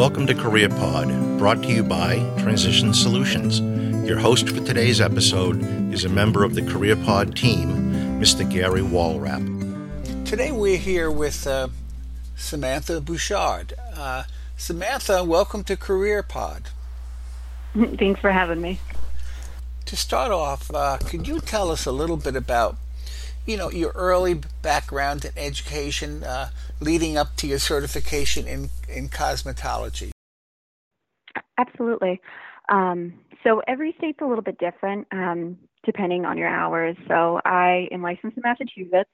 Welcome to Career Pod, brought to you by Transition Solutions. Your host for today's episode is a member of the Career Pod team, Mr. Gary Walrap. Today we're here with uh, Samantha Bouchard. Uh, Samantha, welcome to Career Pod. Thanks for having me. To start off, uh, could you tell us a little bit about, you know, your early background in education, uh, leading up to your certification in in cosmetology? Absolutely. Um, so every state's a little bit different um, depending on your hours. So I am licensed in Massachusetts.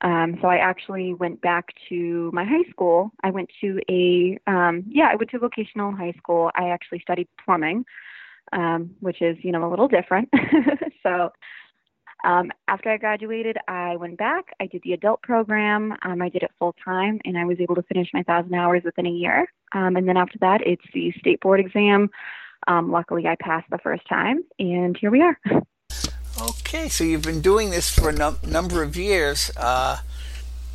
Um, so I actually went back to my high school. I went to a um, yeah, I went to vocational high school. I actually studied plumbing, um, which is you know a little different. so um, after I graduated, I went back. I did the adult program. Um, I did it full time, and I was able to finish my thousand hours within a year. Um, and then after that, it's the state board exam. Um, luckily, I passed the first time, and here we are. Okay, so you've been doing this for a num- number of years. Uh,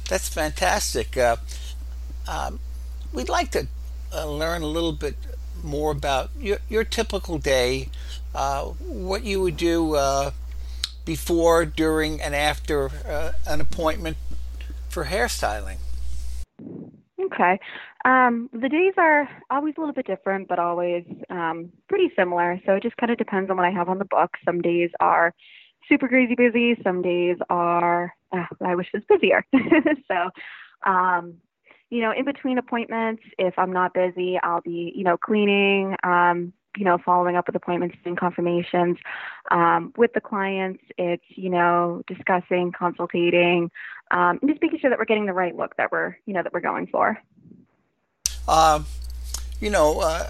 that's fantastic. Uh, um, we'd like to uh, learn a little bit more about your, your typical day, uh, what you would do uh, before, during, and after uh, an appointment for hairstyling. Okay. Um, the days are always a little bit different, but always um, pretty similar. So it just kind of depends on what I have on the book. Some days are super crazy busy. Some days are, uh, I wish it was busier. so, um, you know, in between appointments, if I'm not busy, I'll be, you know, cleaning, um, you know, following up with appointments and confirmations. Um, with the clients, it's, you know, discussing, consultating, um, and just making sure that we're getting the right look that we're, you know, that we're going for. Um, you know, uh,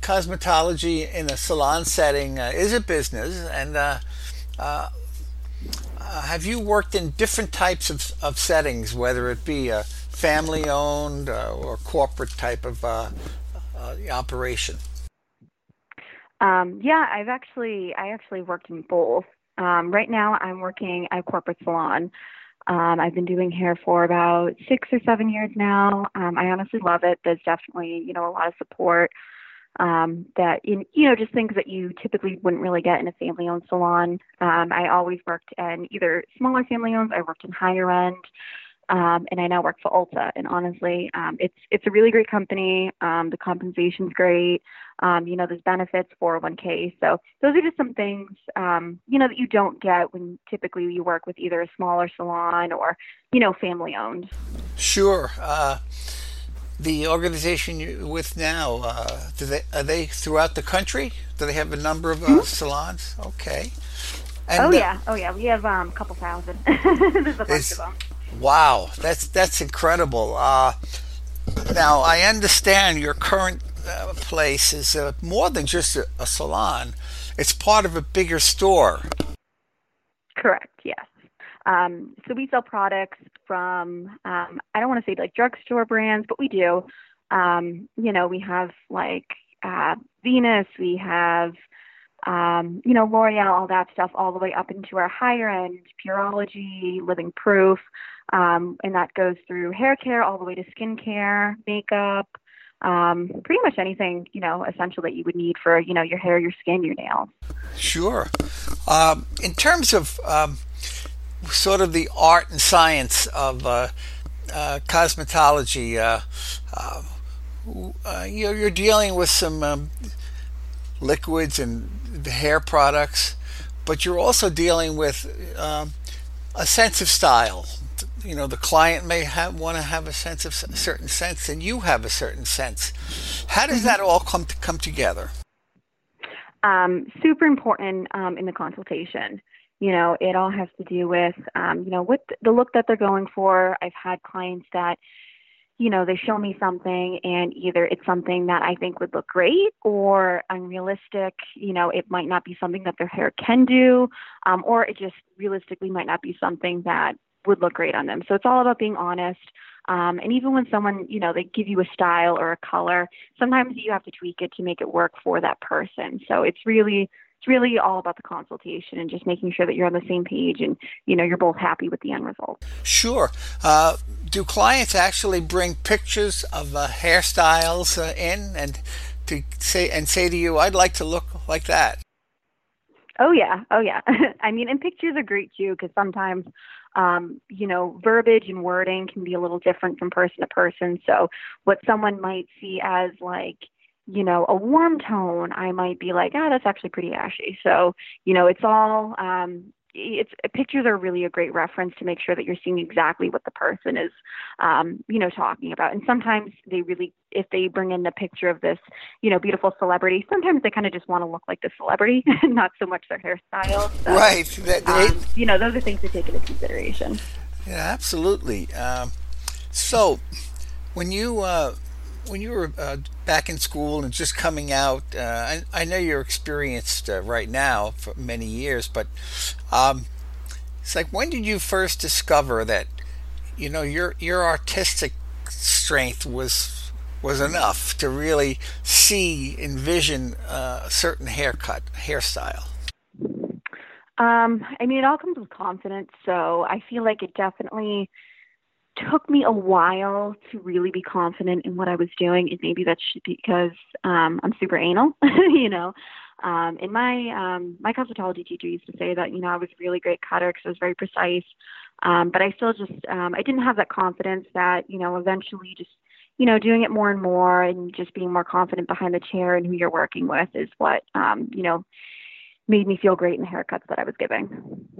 cosmetology in a salon setting uh, is a business, and uh, uh, uh, have you worked in different types of, of settings, whether it be a family owned uh, or corporate type of operation? Um, yeah, I've actually I actually worked in both. Um, right now, I'm working at a corporate salon. Um, I've been doing hair for about six or seven years now. Um, I honestly love it. There's definitely, you know, a lot of support um, that, in, you know, just things that you typically wouldn't really get in a family owned salon. Um, I always worked in either smaller family owned, I worked in higher end. Um, and I now work for Ulta. And honestly, um, it's it's a really great company. Um, the compensation's great. Um, you know, there's benefits, 401k. So those are just some things, um, you know, that you don't get when typically you work with either a smaller salon or, you know, family owned. Sure. Uh, the organization you're with now, uh, do they are they throughout the country? Do they have a number of uh, mm-hmm. salons? Okay. And, oh yeah, oh yeah, we have um, a couple thousand. There's a bunch of them. Wow, that's that's incredible. Uh, now I understand your current uh, place is uh, more than just a, a, salon; it's part of a bigger store. Correct. Yes. Um, so we sell products from um, I don't want to say like drugstore brands, but we do. Um, you know, we have like uh, Venus, we have um, you know, L'Oreal, all that stuff, all the way up into our higher end Pureology, Living Proof. Um, and that goes through hair care all the way to skincare, makeup, um, pretty much anything, you know, essential that you would need for, you know, your hair, your skin, your nails. Sure. Um, in terms of um, sort of the art and science of uh, uh, cosmetology, uh, uh, uh you're, you're, dealing with some um, liquids and hair products, but you're also dealing with um, a sense of style. You know, the client may want to have a sense of a certain sense, and you have a certain sense. How does that all come to come together? Um, super important um, in the consultation. You know, it all has to do with um, you know what the look that they're going for. I've had clients that you know, they show me something and either it's something that I think would look great or unrealistic. You know, it might not be something that their hair can do, um, or it just realistically might not be something that would look great on them. So it's all about being honest. Um, and even when someone, you know, they give you a style or a color, sometimes you have to tweak it to make it work for that person. So it's really it's really all about the consultation and just making sure that you're on the same page and you know you're both happy with the end result. Sure. Uh, do clients actually bring pictures of uh, hairstyles uh, in and to say and say to you, "I'd like to look like that"? Oh yeah, oh yeah. I mean, and pictures are great too because sometimes, um, you know, verbiage and wording can be a little different from person to person. So what someone might see as like, you know, a warm tone, I might be like, ah, that's actually pretty ashy. So you know, it's all um, it's pictures are really a great reference to make sure that you're seeing exactly what the person is um, you know talking about. And sometimes they really if they bring in a picture of this you know beautiful celebrity sometimes they kind of just want to look like the celebrity not so much their hairstyle. So, right. That, um, you know those are things to take into consideration. Yeah absolutely. Um, so when you uh, when you were uh, back in school and just coming out, uh, I, I, know you're experienced uh, right now for many years, but um, it's like when did you first discover that you know your your artistic strength was was enough to really see envision uh, a certain haircut hairstyle? Um, I mean, it all comes with confidence. So I feel like it definitely took me a while to really be confident in what I was doing, and maybe that's because um, I'm super anal, you know. Um, and my um, my cosmetology teacher used to say that you know I was a really great cutter because I was very precise, um, but I still just um, I didn't have that confidence that you know eventually just you know doing it more and more and just being more confident behind the chair and who you're working with is what um, you know made me feel great in the haircuts that I was giving.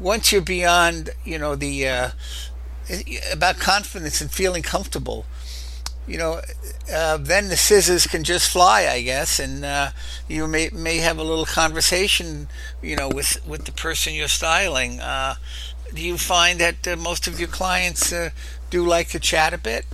Once you're beyond, you know, the uh, about confidence and feeling comfortable. You know, uh, then the scissors can just fly, I guess, and uh, you may may have a little conversation, you know, with with the person you're styling. Uh, do you find that uh, most of your clients uh, do like to chat a bit?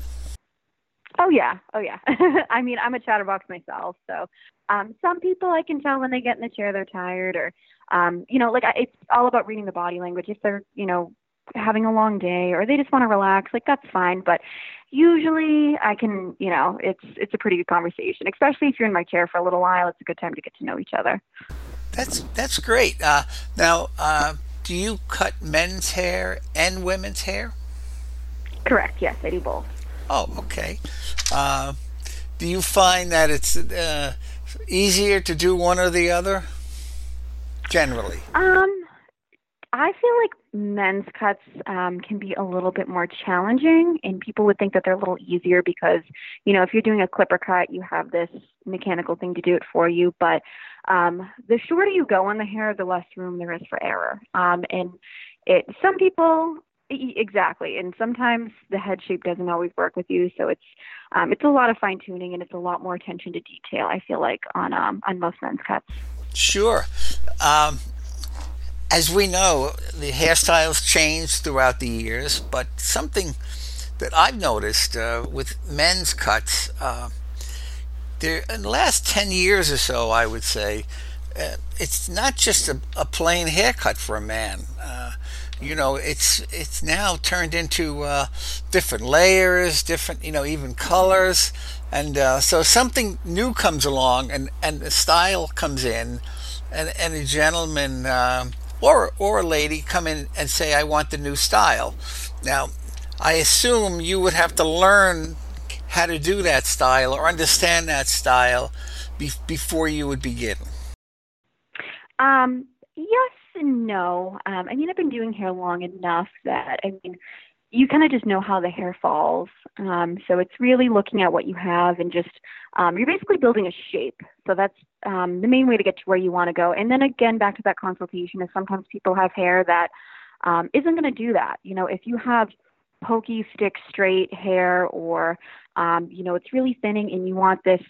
Oh yeah, oh yeah. I mean, I'm a chatterbox myself, so um, some people I can tell when they get in the chair they're tired, or um, you know, like I, it's all about reading the body language. If they're, you know, having a long day or they just want to relax, like that's fine. But usually I can, you know, it's it's a pretty good conversation, especially if you're in my chair for a little while. It's a good time to get to know each other. That's that's great. Uh, now, uh, do you cut men's hair and women's hair? Correct. Yes, I do both. Oh, okay. Uh, do you find that it's uh, easier to do one or the other? Generally. Um, I feel like men's cuts um, can be a little bit more challenging, and people would think that they're a little easier because, you know, if you're doing a clipper cut, you have this mechanical thing to do it for you. But um, the shorter you go on the hair, the less room there is for error. Um, and it, some people, exactly, and sometimes the head shape doesn't always work with you, so it's um, it's a lot of fine tuning and it's a lot more attention to detail. I feel like on um, on most men's cuts. Sure. Um, as we know, the hairstyles change throughout the years, but something that I've noticed uh, with men's cuts, uh, there in the last 10 years or so, I would say, uh, it's not just a, a, plain haircut for a man. Uh, you know, it's it's now turned into uh, different layers, different, you know, even colors, and uh, so something new comes along, and and the style comes in, and and a gentleman. Or or a lady come in and say I want the new style. Now, I assume you would have to learn how to do that style or understand that style be- before you would begin. Um, yes and no. Um, I mean, I've been doing hair long enough that I mean, you kind of just know how the hair falls. Um, so it's really looking at what you have and just um, you're basically building a shape. So that's um, the main way to get to where you want to go. And then again, back to that consultation, is sometimes people have hair that um, not going to do that. You know, if you have pokey, stick straight hair, or um, you know, it's really thinning, and you want this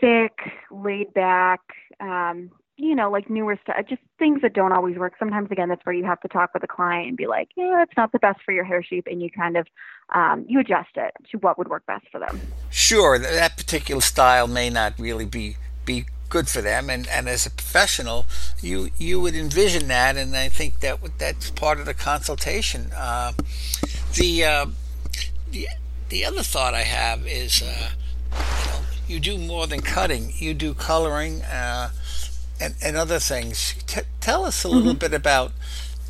thick, laid back, um, you know, like newer stuff, just things that don't always work. Sometimes, again, that's where you have to talk with a client and be like, yeah, it's not the best for your hair shape, and you kind of um, you adjust it to what would work best for them. Sure, that particular style may not really be be good for them, and, and as a professional, you you would envision that, and I think that that's part of the consultation. Uh, the, uh, the the other thought I have is, uh, you know, you do more than cutting. You do coloring uh, and, and other things. T- tell us a little mm-hmm. bit about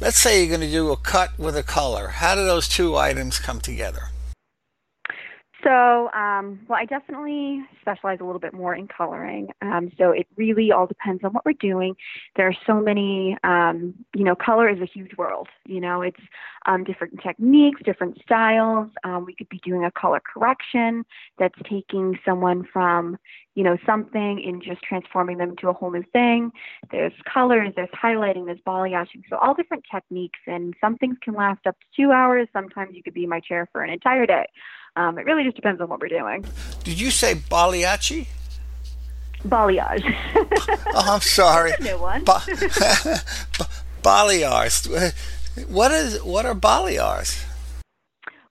let's say you're going to do a cut with a color. How do those two items come together? So, um, well, I definitely specialize a little bit more in coloring. Um, so it really all depends on what we're doing. There are so many, um, you know, color is a huge world. You know, it's um, different techniques, different styles. Um, we could be doing a color correction that's taking someone from, you know, something and just transforming them into a whole new thing. There's colors, there's highlighting, there's balayaging. So all different techniques, and some things can last up to two hours. Sometimes you could be in my chair for an entire day. Um, it really just depends on what we're doing. Did you say balayage? Balayage. oh, I'm sorry. new one. Ba- balayage. What is what are balayage?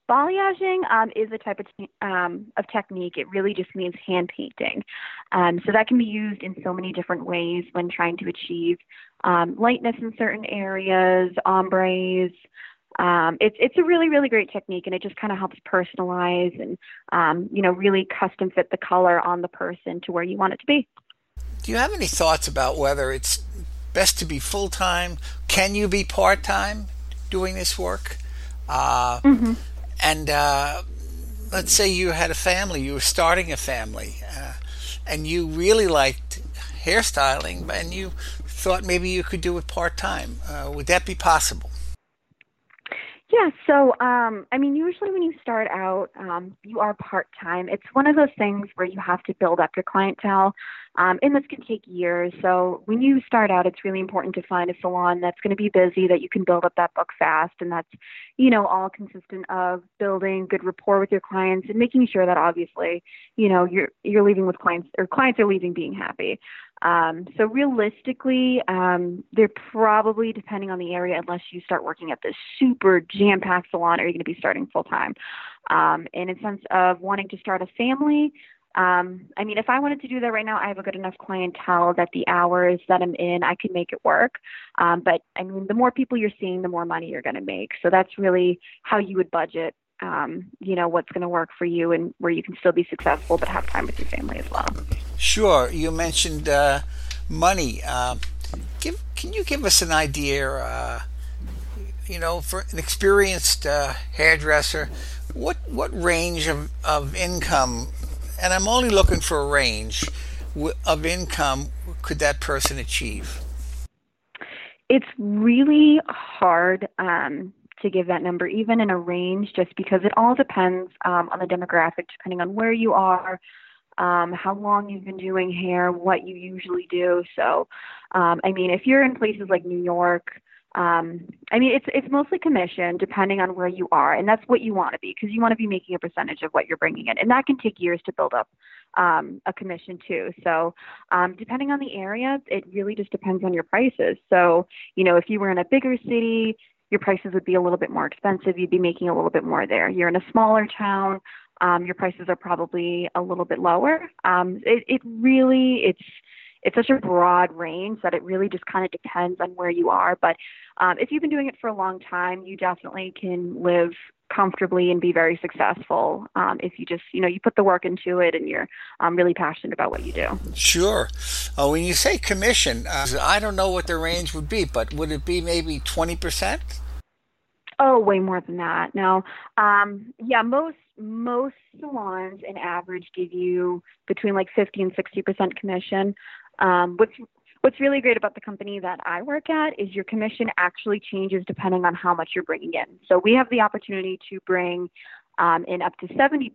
Balayaging um, is a type of, te- um, of technique. It really just means hand painting. Um, so that can be used in so many different ways when trying to achieve um, lightness in certain areas, ombres, um, it's it's a really really great technique, and it just kind of helps personalize and um, you know really custom fit the color on the person to where you want it to be. Do you have any thoughts about whether it's best to be full time? Can you be part time doing this work? Uh, mm-hmm. And uh, let's say you had a family, you were starting a family, uh, and you really liked hairstyling, and you thought maybe you could do it part time. Uh, would that be possible? Yeah, so um, I mean, usually when you start out, um, you are part time. It's one of those things where you have to build up your clientele, um, and this can take years. So when you start out, it's really important to find a salon that's going to be busy, that you can build up that book fast, and that's, you know, all consistent of building good rapport with your clients and making sure that obviously, you know, you're you're leaving with clients or clients are leaving being happy. Um, so realistically, um, they're probably depending on the area, unless you start working at this super jam-packed salon, are you going to be starting full time? Um, and in sense of wanting to start a family, um, I mean, if I wanted to do that right now, I have a good enough clientele that the hours that I'm in, I can make it work. Um, but I mean, the more people you're seeing, the more money you're going to make. So that's really how you would budget um, you know what's going to work for you and where you can still be successful but have time with your family as well. Sure. You mentioned uh, money. Uh, give can you give us an idea? Uh, you know, for an experienced uh, hairdresser, what what range of, of income? And I'm only looking for a range of income could that person achieve? It's really hard. Um, to give that number, even in a range, just because it all depends um, on the demographic, depending on where you are, um, how long you've been doing hair, what you usually do. So, um, I mean, if you're in places like New York, um, I mean, it's it's mostly commission, depending on where you are, and that's what you want to be because you want to be making a percentage of what you're bringing in, and that can take years to build up um, a commission too. So, um, depending on the area, it really just depends on your prices. So, you know, if you were in a bigger city, your prices would be a little bit more expensive. You'd be making a little bit more there. You're in a smaller town, um, your prices are probably a little bit lower. Um, it, it really, it's it's such a broad range that it really just kind of depends on where you are. But um, if you've been doing it for a long time, you definitely can live comfortably and be very successful um, if you just you know you put the work into it and you're um, really passionate about what you do. Sure. Uh, when you say commission uh, i don't know what the range would be but would it be maybe 20% oh way more than that. No. Um, yeah most most salons in average give you between like 50 and 60% commission um, what's What's really great about the company that I work at is your commission actually changes depending on how much you're bringing in. So we have the opportunity to bring um, in up to 70%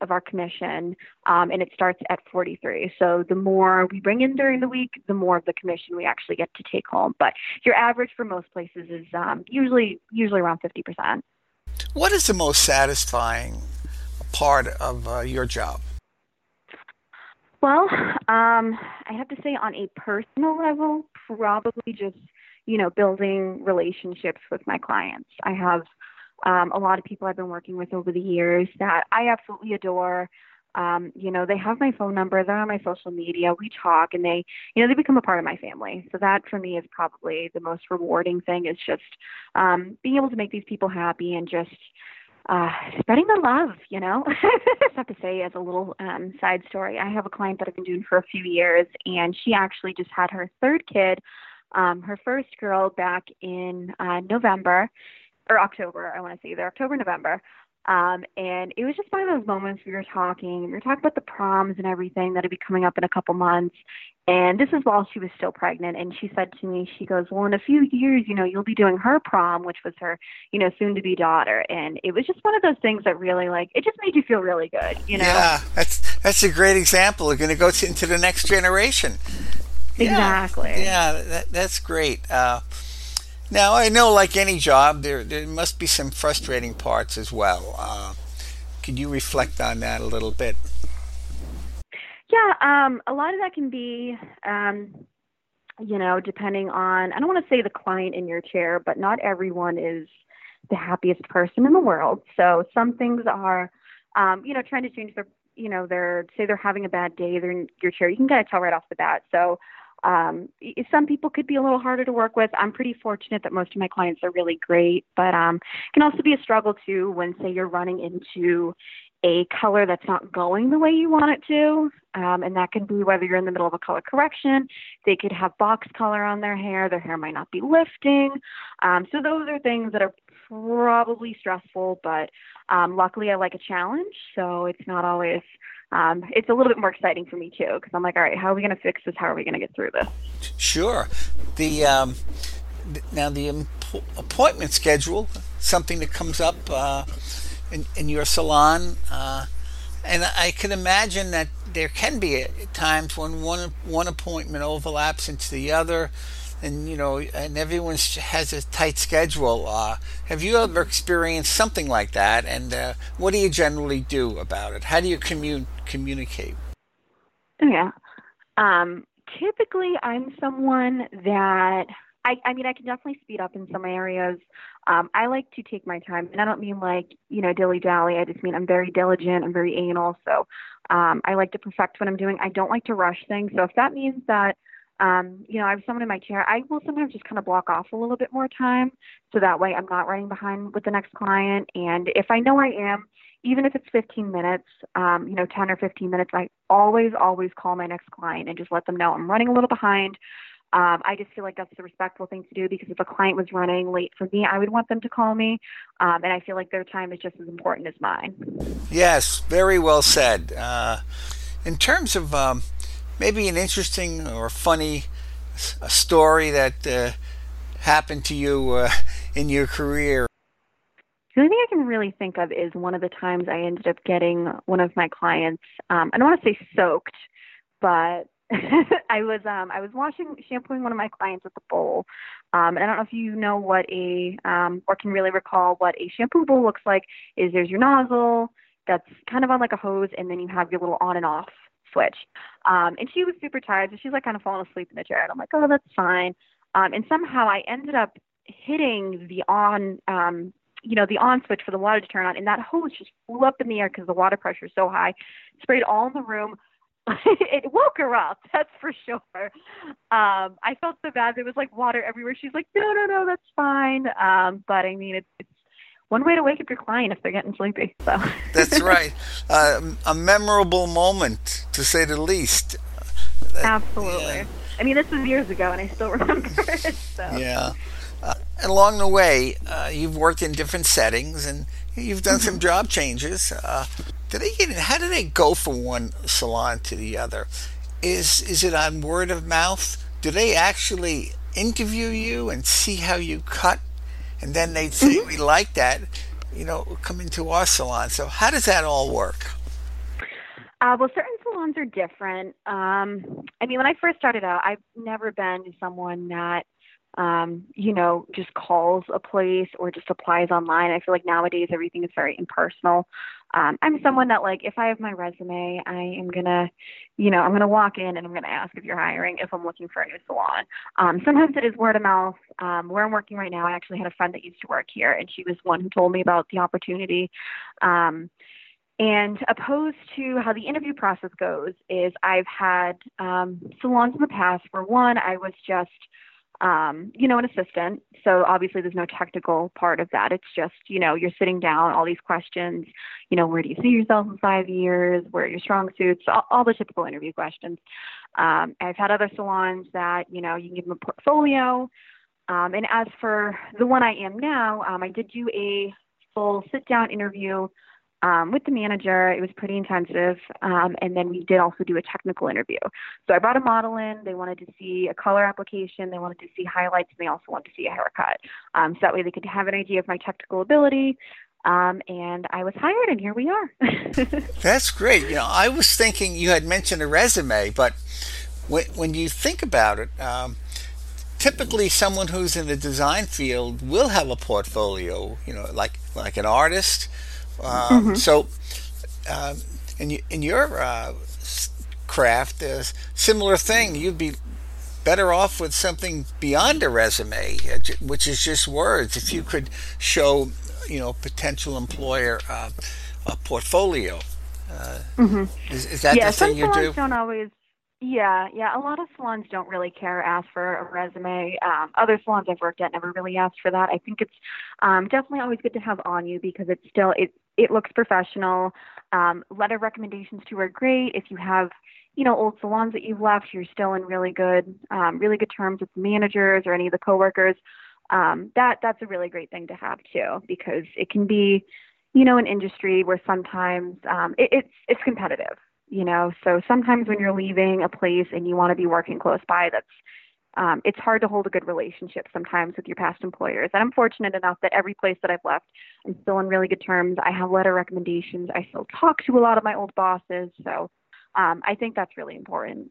of our commission, um, and it starts at 43. So the more we bring in during the week, the more of the commission we actually get to take home. But your average for most places is um, usually usually around 50%. What is the most satisfying part of uh, your job? Well, um, I have to say, on a personal level, probably just you know building relationships with my clients. I have um, a lot of people I've been working with over the years that I absolutely adore. Um, you know, they have my phone number, they're on my social media, we talk, and they, you know, they become a part of my family. So that for me is probably the most rewarding thing is just um, being able to make these people happy and just uh, spreading the love, you know. I have to say, as a little um, side story, I have a client that I've been doing for a few years, and she actually just had her third kid um, her first girl back in uh, November or October. I want to say either October, November. Um, and it was just one of those moments we were talking. We were talking about the proms and everything that'd be coming up in a couple months. And this is while she was still pregnant. And she said to me, she goes, Well, in a few years, you know, you'll be doing her prom, which was her, you know, soon to be daughter. And it was just one of those things that really, like, it just made you feel really good, you know? Yeah, that's, that's a great example. We're going to go into the next generation. Exactly. Yeah, yeah that, that's great. Uh, now, I know, like any job, there, there must be some frustrating parts as well. Uh, could you reflect on that a little bit? Yeah, um, a lot of that can be, um, you know, depending on, I don't want to say the client in your chair, but not everyone is the happiest person in the world. So some things are, um, you know, trying to change their, you know, they're, say they're having a bad day, they're in your chair, you can kind of tell right off the bat. So, um, some people could be a little harder to work with. I'm pretty fortunate that most of my clients are really great, but um, can also be a struggle too when, say, you're running into a color that's not going the way you want it to. Um, and that can be whether you're in the middle of a color correction, they could have box color on their hair, their hair might not be lifting. Um, so those are things that are probably stressful, but um, luckily I like a challenge, so it's not always. Um, it's a little bit more exciting for me too because I'm like, all right, how are we going to fix this? How are we going to get through this? Sure. The um, now the appointment schedule, something that comes up. Uh, in, in your salon. Uh, and I can imagine that there can be times when one one appointment overlaps into the other, and you know, and everyone has a tight schedule. Uh, have you ever experienced something like that? And uh, what do you generally do about it? How do you commun- communicate? Yeah. Um, typically, I'm someone that I, I mean, I can definitely speed up in some areas. Um, I like to take my time, and I don't mean like you know dilly dally. I just mean I'm very diligent. I'm very anal. So um, I like to perfect what I'm doing. I don't like to rush things. So if that means that um, you know I have someone in my chair, I will sometimes just kind of block off a little bit more time, so that way I'm not running behind with the next client. And if I know I am, even if it's 15 minutes, um, you know, 10 or 15 minutes, I always, always call my next client and just let them know I'm running a little behind. Um, I just feel like that's the respectful thing to do because if a client was running late for me, I would want them to call me. Um, and I feel like their time is just as important as mine. Yes, very well said. Uh, in terms of um, maybe an interesting or funny a story that uh, happened to you uh, in your career. The only thing I can really think of is one of the times I ended up getting one of my clients, um, I don't want to say soaked, but I was um I was washing shampooing one of my clients with a bowl. Um, and I don't know if you know what a um, or can really recall what a shampoo bowl looks like. Is there's your nozzle that's kind of on like a hose, and then you have your little on and off switch. Um, and she was super tired, so she's like kind of falling asleep in the chair. And I'm like, oh, that's fine. Um, and somehow I ended up hitting the on um, you know, the on switch for the water to turn on, and that hose just flew up in the air because the water pressure is so high, sprayed all in the room. it woke her up, that's for sure. Um, I felt so bad. There was like water everywhere. She's like, no, no, no, that's fine. Um, but I mean, it's, it's one way to wake up your client if they're getting sleepy. So that's right. Uh, a memorable moment, to say the least. Absolutely. Yeah. I mean, this was years ago, and I still remember it. So. Yeah. Uh, along the way, uh, you've worked in different settings, and you've done some mm-hmm. job changes. Uh, do they get? How do they go from one salon to the other? Is is it on word of mouth? Do they actually interview you and see how you cut, and then they'd say mm-hmm. we like that? You know, come into our salon. So how does that all work? Uh, well, certain salons are different. Um, I mean, when I first started out, I've never been someone that um, you know, just calls a place or just applies online. I feel like nowadays everything is very impersonal. Um, I'm someone that like if I have my resume, I am gonna, you know, I'm gonna walk in and I'm gonna ask if you're hiring if I'm looking for a new salon. Um, sometimes it is word of mouth. Um, where I'm working right now, I actually had a friend that used to work here, and she was one who told me about the opportunity. Um, and opposed to how the interview process goes, is I've had um, salons in the past where one I was just um, you know, an assistant. So obviously there's no technical part of that. It's just, you know, you're sitting down, all these questions, you know, where do you see yourself in five years? Where are your strong suits? All, all the typical interview questions. Um, I've had other salons that, you know, you can give them a portfolio. Um, and as for the one I am now, um, I did do a full sit down interview um, with the manager. It was pretty intensive. Um, and then we did also do a technical interview. So I brought a model in. They wanted to see a color application. They wanted to see highlights. And they also wanted to see a haircut. Um, so that way they could have an idea of my technical ability. Um, and I was hired, and here we are. That's great. You know, I was thinking you had mentioned a resume, but when, when you think about it, um, typically someone who's in the design field will have a portfolio. You know, like like an artist um, mm-hmm. So, um, in, in your uh, craft, a similar thing, you'd be better off with something beyond a resume, uh, which is just words. If you could show, you know, potential employer uh, a portfolio. Uh, mm-hmm. is, is, that yeah, the thing you do? Don't always. Yeah, yeah. A lot of salons don't really care ask for a resume. Um, other salons I've worked at never really asked for that. I think it's um, definitely always good to have on you because it's still it it looks professional. Um, letter recommendations too are great. If you have, you know, old salons that you've left, you're still in really good, um, really good terms with managers or any of the coworkers. Um, that that's a really great thing to have too, because it can be, you know, an industry where sometimes um, it, it's it's competitive. You know, so sometimes when you're leaving a place and you want to be working close by, that's um, it's hard to hold a good relationship sometimes with your past employers. And I'm fortunate enough that every place that I've left, I'm still on really good terms. I have letter recommendations. I still talk to a lot of my old bosses. So um, I think that's really important.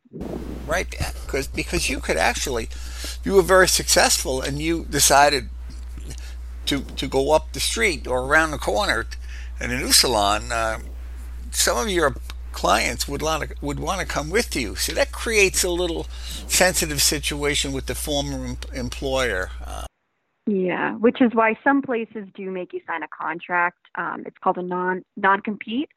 Right, because because you could actually, you were very successful, and you decided to to go up the street or around the corner in a new salon. Uh, some of your clients would want to would want to come with you. So that creates a little sensitive situation with the former em- employer. Uh, yeah, which is why some places do make you sign a contract. Um, it's called a non non compete.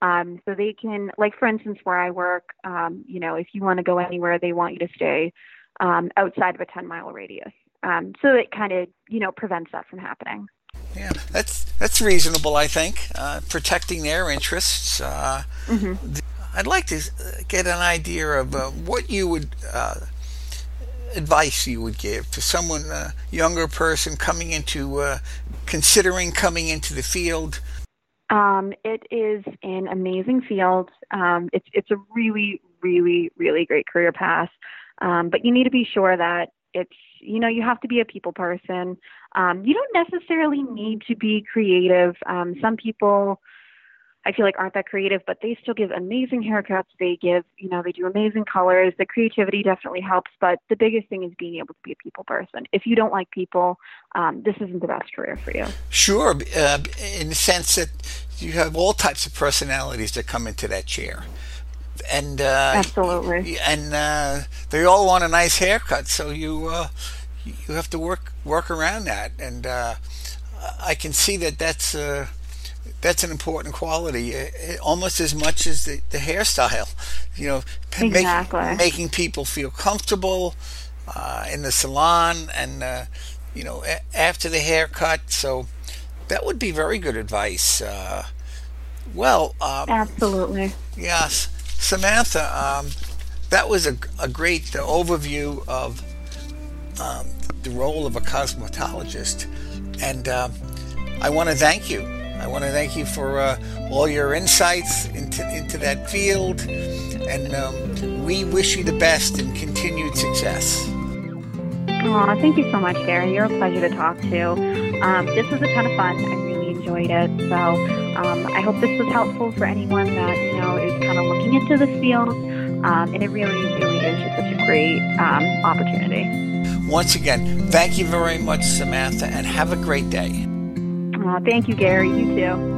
Um, so they can, like for instance, where I work, um, you know, if you want to go anywhere, they want you to stay um, outside of a 10 mile radius. Um, so it kind of, you know, prevents that from happening. Yeah, that's that's reasonable, I think. Uh, protecting their interests. Uh, mm-hmm. I'd like to uh, get an idea of uh, what you would uh, advice you would give to someone, a uh, younger person coming into considering coming into the field. Um, it is an amazing field. Um, it's it's a really, really, really great career path. Um, but you need to be sure that it's you know you have to be a people person um, you don't necessarily need to be creative. Um, some people i feel like aren't that creative but they still give amazing haircuts. They give you know they do amazing colors. The creativity definitely helps but the biggest thing is being able to be a people person. If you don't like people um, this isn't the best career for you. Sure uh, in the sense that you have all types of personalities that come into that chair. And uh, absolutely, and uh, they all want a nice haircut. So you uh, you have to work work around that, and uh, I can see that that's uh, that's an important quality, uh, almost as much as the, the hairstyle. You know, exactly. make, making people feel comfortable in the salon, and you know, a- after the haircut. So that would be very good advice. well, um, absolutely. Yes. Samantha, um, that was a, a great overview of um, the role of a cosmetologist. And uh, I want to thank you. I want to thank you for uh, all your insights into, into that field. And um, we wish you the best and continued success. Aw, thank you so much, Gary. You're a pleasure to talk to. Um, this was a ton of fun. I really enjoyed it. So um, I hope this was helpful for anyone that you know is kind of looking into this field. Um, and it really, really is just such a great um, opportunity. Once again, thank you very much, Samantha, and have a great day. thank you, Gary. You too.